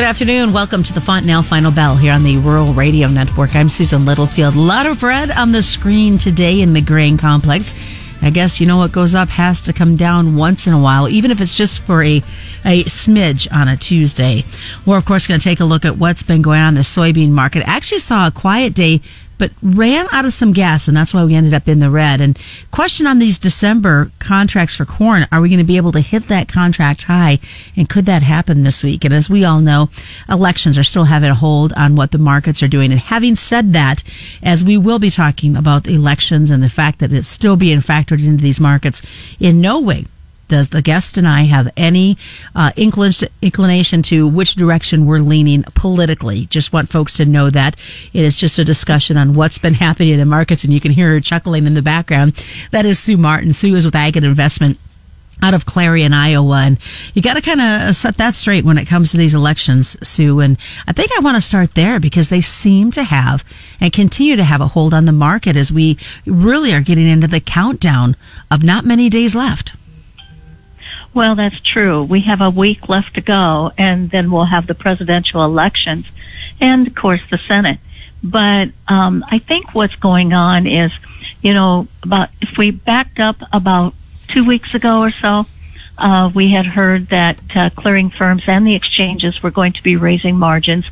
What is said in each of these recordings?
Good afternoon. Welcome to the Fontanelle Final Bell here on the Rural Radio Network. I'm Susan Littlefield. A lot of red on the screen today in the grain complex. I guess you know what goes up has to come down once in a while, even if it's just for a, a smidge on a Tuesday. We're, of course, going to take a look at what's been going on in the soybean market. I Actually saw a quiet day but ran out of some gas, and that's why we ended up in the red. And question on these December contracts for corn: Are we going to be able to hit that contract high, and could that happen this week? And as we all know, elections are still having a hold on what the markets are doing. And having said that, as we will be talking about elections and the fact that it's still being factored into these markets, in no way does the guest and I have any uh, inclination to which direction we're leaning politically? Just want folks to know that it is just a discussion on what's been happening in the markets, and you can hear her chuckling in the background. That is Sue Martin. Sue is with Ag and Investment out of Clarion, Iowa. And you got to kind of set that straight when it comes to these elections, Sue. And I think I want to start there because they seem to have and continue to have a hold on the market as we really are getting into the countdown of not many days left. Well, that's true. We have a week left to go, and then we'll have the presidential elections, and of course the Senate. But um, I think what's going on is, you know, about if we backed up about two weeks ago or so, uh, we had heard that uh, clearing firms and the exchanges were going to be raising margins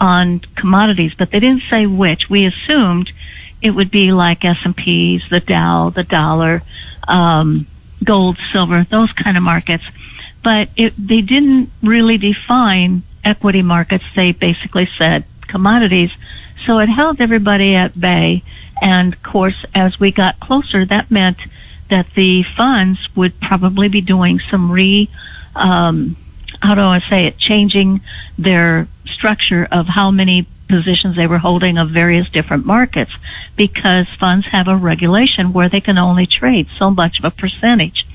on commodities, but they didn't say which. We assumed it would be like S and P's, the Dow, the dollar. Um, gold, silver, those kind of markets. But it, they didn't really define equity markets. They basically said commodities. So it held everybody at bay. And of course, as we got closer, that meant that the funds would probably be doing some re, um, how do I say it, changing their structure of how many positions they were holding of various different markets because funds have a regulation where they can only trade so much of a percentage.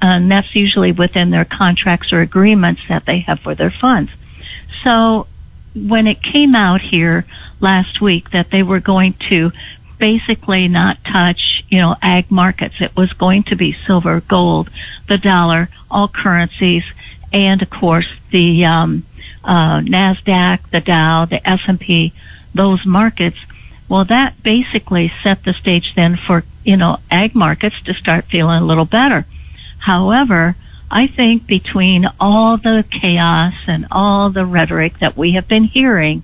And that's usually within their contracts or agreements that they have for their funds. So when it came out here last week that they were going to basically not touch, you know, ag markets, it was going to be silver, gold, the dollar, all currencies, and of course the um, uh, Nasdaq, the Dow, the S&P, those markets. Well, that basically set the stage then for you know ag markets to start feeling a little better. However, I think between all the chaos and all the rhetoric that we have been hearing,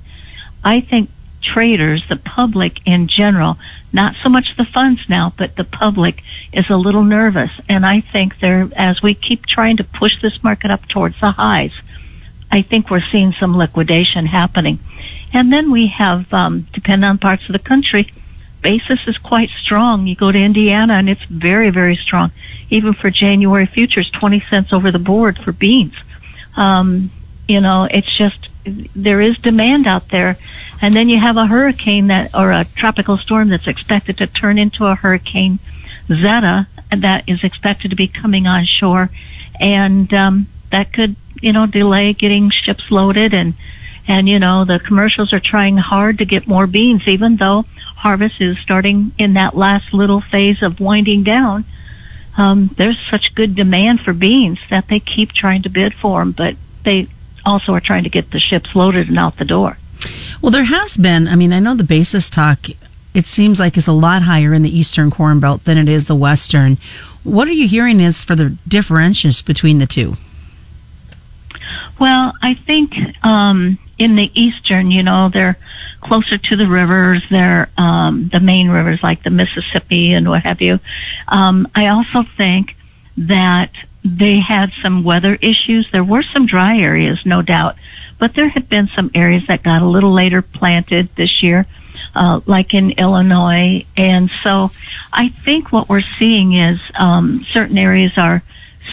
I think traders, the public in general, not so much the funds now, but the public is a little nervous. And I think they're, as we keep trying to push this market up towards the highs, I think we're seeing some liquidation happening. And then we have, um, depending on parts of the country, basis is quite strong. You go to Indiana and it's very, very strong. Even for January futures, 20 cents over the board for beans. Um, you know, it's just, there is demand out there. And then you have a hurricane that, or a tropical storm that's expected to turn into a hurricane Zeta that is expected to be coming on shore. And, um, that could you know, delay getting ships loaded and, and, you know, the commercials are trying hard to get more beans, even though harvest is starting in that last little phase of winding down. Um, there's such good demand for beans that they keep trying to bid for them, but they also are trying to get the ships loaded and out the door. Well, there has been, I mean, I know the basis talk, it seems like is a lot higher in the Eastern Corn Belt than it is the Western. What are you hearing is for the differentials between the two? Well, I think um, in the eastern, you know, they're closer to the rivers. They're um, the main rivers like the Mississippi and what have you. Um, I also think that they had some weather issues. There were some dry areas, no doubt, but there had been some areas that got a little later planted this year. Uh, like in Illinois, and so I think what we're seeing is um, certain areas are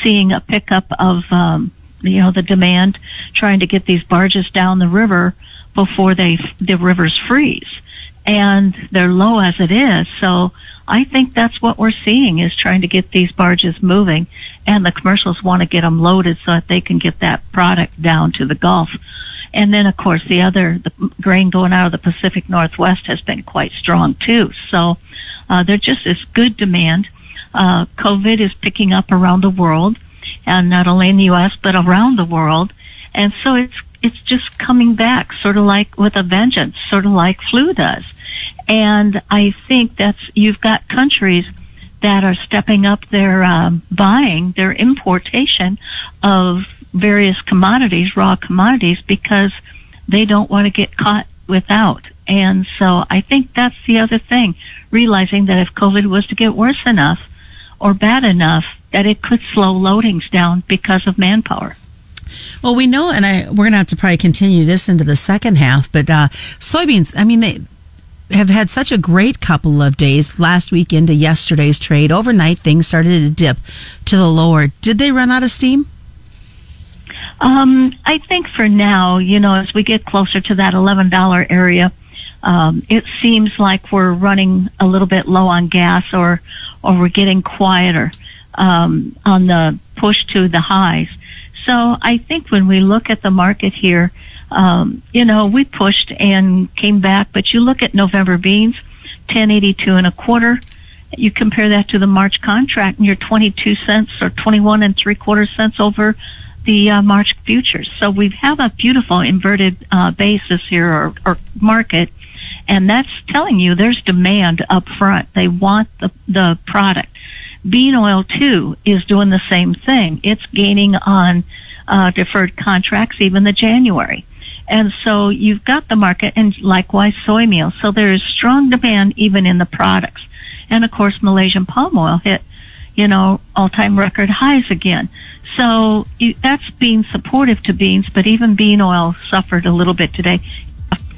seeing a pickup of um, you know, the demand trying to get these barges down the river before they, the rivers freeze. And they're low as it is. So I think that's what we're seeing is trying to get these barges moving and the commercials want to get them loaded so that they can get that product down to the Gulf. And then of course the other, the grain going out of the Pacific Northwest has been quite strong too. So, uh, there just is good demand. Uh, COVID is picking up around the world and not only in the U.S. but around the world. And so it's it's just coming back, sort of like with a vengeance, sort of like flu does. And I think that's you've got countries that are stepping up their um, buying, their importation of various commodities, raw commodities, because they don't want to get caught without. And so I think that's the other thing, realizing that if COVID was to get worse enough or bad enough, that it could slow loadings down because of manpower. Well, we know, and I, we're going to have to probably continue this into the second half, but uh, soybeans, I mean, they have had such a great couple of days last week into yesterday's trade. Overnight, things started to dip to the lower. Did they run out of steam? Um, I think for now, you know, as we get closer to that $11 area, um, it seems like we're running a little bit low on gas or, or we're getting quieter, um, on the push to the highs. So I think when we look at the market here, um, you know, we pushed and came back, but you look at November beans, 1082 and a quarter. You compare that to the March contract and you're 22 cents or 21 and three quarter cents over the uh, March futures. So we have a beautiful inverted uh, basis here or, or market, and that's telling you there's demand up front. They want the the product. Bean oil too is doing the same thing. It's gaining on uh, deferred contracts, even the January. And so you've got the market and likewise soy meal. So there is strong demand even in the products. And of course, Malaysian palm oil hit, you know, all time record highs again. So that's being supportive to beans, but even bean oil suffered a little bit today.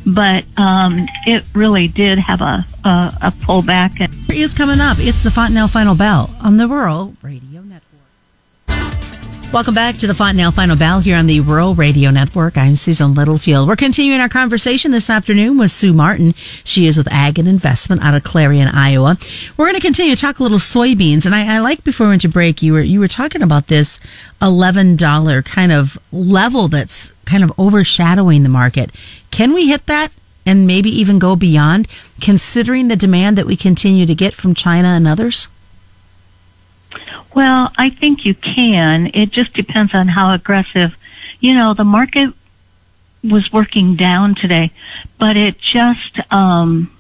But um, it really did have a, a, a pullback. Is coming up. It's the Fontanelle Final Bell on the Rural Radio Network. Welcome back to the Fontanelle Final Bell here on the Rural Radio Network. I'm Susan Littlefield. We're continuing our conversation this afternoon with Sue Martin. She is with Ag and Investment out of Clarion, Iowa. We're going to continue to talk a little soybeans, and I, I like before we went to break, you were you were talking about this eleven dollar kind of level that's kind of overshadowing the market. Can we hit that? And maybe even go beyond, considering the demand that we continue to get from China and others? Well, I think you can. It just depends on how aggressive. You know, the market was working down today, but it just um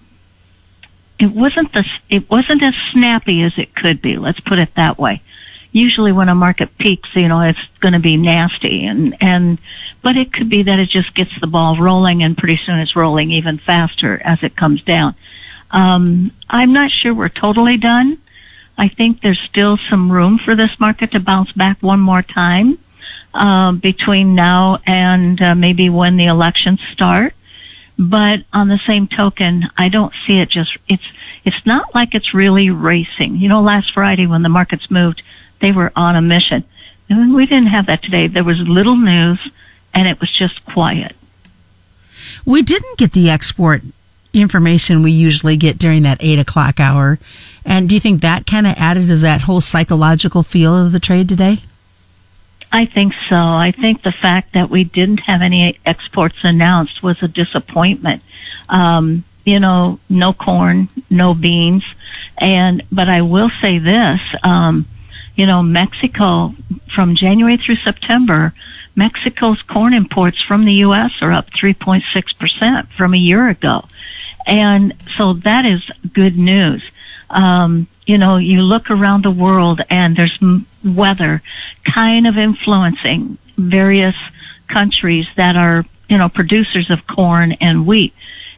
it wasn't the it wasn't as snappy as it could be. Let's put it that way. Usually when a market peaks, you know, it's going to be nasty and and but it could be that it just gets the ball rolling and pretty soon it's rolling even faster as it comes down. Um I'm not sure we're totally done I think there's still some room for this market to bounce back one more time uh, between now and uh, maybe when the elections start. But on the same token, I don't see it just, it's, it's not like it's really racing. You know, last Friday when the markets moved, they were on a mission. And we didn't have that today. There was little news and it was just quiet. We didn't get the export information we usually get during that eight o'clock hour. And do you think that kind of added to that whole psychological feel of the trade today? I think so. I think the fact that we didn't have any exports announced was a disappointment. Um, you know, no corn, no beans, and but I will say this. Um, you know, Mexico from January through September, Mexico's corn imports from the U.S. are up 3.6 percent from a year ago. And so that is good news. Um, you know, you look around the world and there's weather kind of influencing various countries that are, you know, producers of corn and wheat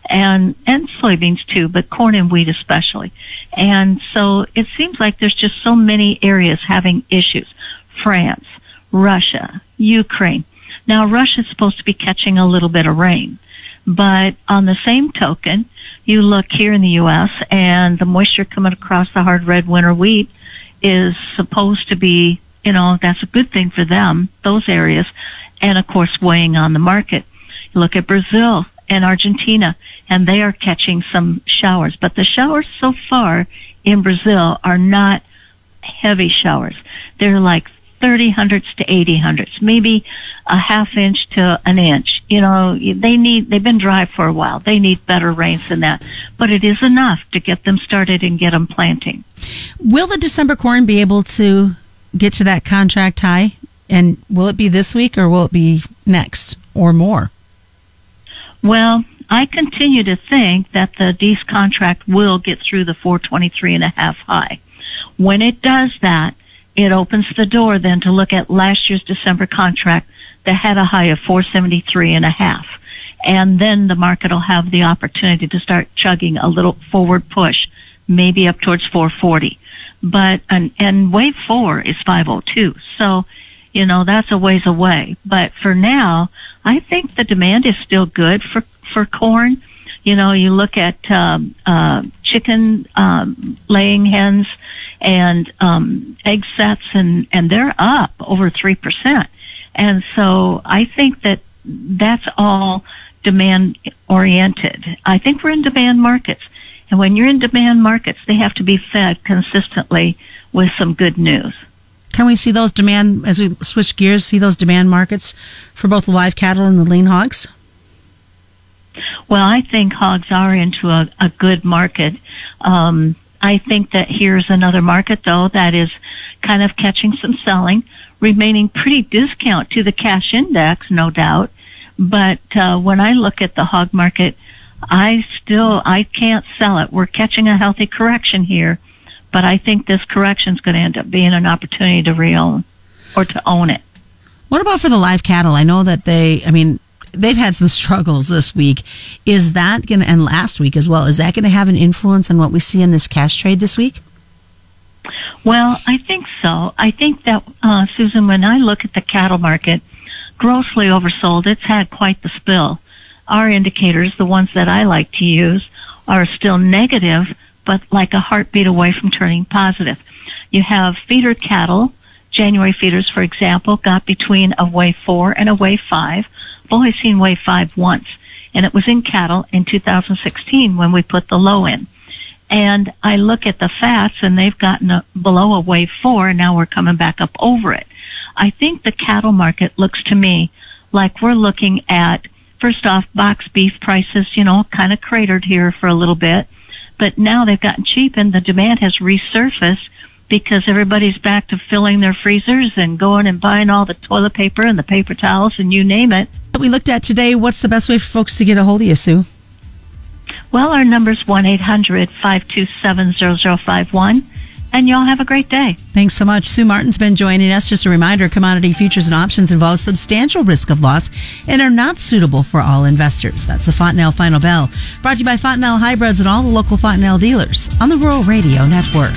and, and soybeans too, but corn and wheat especially. And so it seems like there's just so many areas having issues. France, Russia, Ukraine. Now Russia's supposed to be catching a little bit of rain. But on the same token, you look here in the U.S. and the moisture coming across the hard red winter wheat is supposed to be, you know, that's a good thing for them, those areas, and of course weighing on the market. You look at Brazil and Argentina, and they are catching some showers, but the showers so far in Brazil are not heavy showers. They're like 30 hundredths to 80 hundredths, maybe a half inch to an inch. You know, they need, they've been dry for a while. They need better rains than that. But it is enough to get them started and get them planting. Will the December corn be able to get to that contract high? And will it be this week or will it be next? or more? Well, I continue to think that the Dees contract will get through the 423 and a half high. When it does that, it opens the door then to look at last year's December contract that had a high of 473 and a half. And then the market will have the opportunity to start chugging a little forward push, maybe up towards 440. But, and, and wave four is 502. So, you know, that's a ways away. But for now, I think the demand is still good for, for corn. You know, you look at um, uh, chicken um, laying hens and um, egg sets, and and they're up over three percent. And so I think that that's all demand oriented. I think we're in demand markets. And when you're in demand markets, they have to be fed consistently with some good news. Can we see those demand, as we switch gears, see those demand markets for both the live cattle and the lean hogs? Well, I think hogs are into a, a good market. Um, I think that here's another market though that is kind of catching some selling, remaining pretty discount to the cash index, no doubt. But uh, when I look at the hog market, I still I can't sell it. We're catching a healthy correction here, but I think this correction is going to end up being an opportunity to re-own or to own it. What about for the live cattle? I know that they, I mean, they've had some struggles this week. Is that going to, and last week as well, is that going to have an influence on what we see in this cash trade this week? Well, I think so. I think that, uh, Susan, when I look at the cattle market, grossly oversold, it's had quite the spill. Our indicators, the ones that I like to use, are still negative, but like a heartbeat away from turning positive. You have feeder cattle, January feeders, for example, got between a wave four and a wave five. I've only seen wave five once, and it was in cattle in 2016 when we put the low in. And I look at the fats and they've gotten a, below a wave four and now we're coming back up over it. I think the cattle market looks to me like we're looking at, first off, box beef prices, you know, kind of cratered here for a little bit, but now they've gotten cheap and the demand has resurfaced because everybody's back to filling their freezers and going and buying all the toilet paper and the paper towels and you name it. We looked at today. What's the best way for folks to get a hold of you, Sue? Well, our number's 1-800-527-0051 and y'all have a great day. Thanks so much. Sue Martin's been joining us. Just a reminder, commodity futures and options involve substantial risk of loss and are not suitable for all investors. That's the Fontanelle Final Bell. Brought to you by Fontanelle Hybrids and all the local Fontanelle dealers on the Rural Radio Network.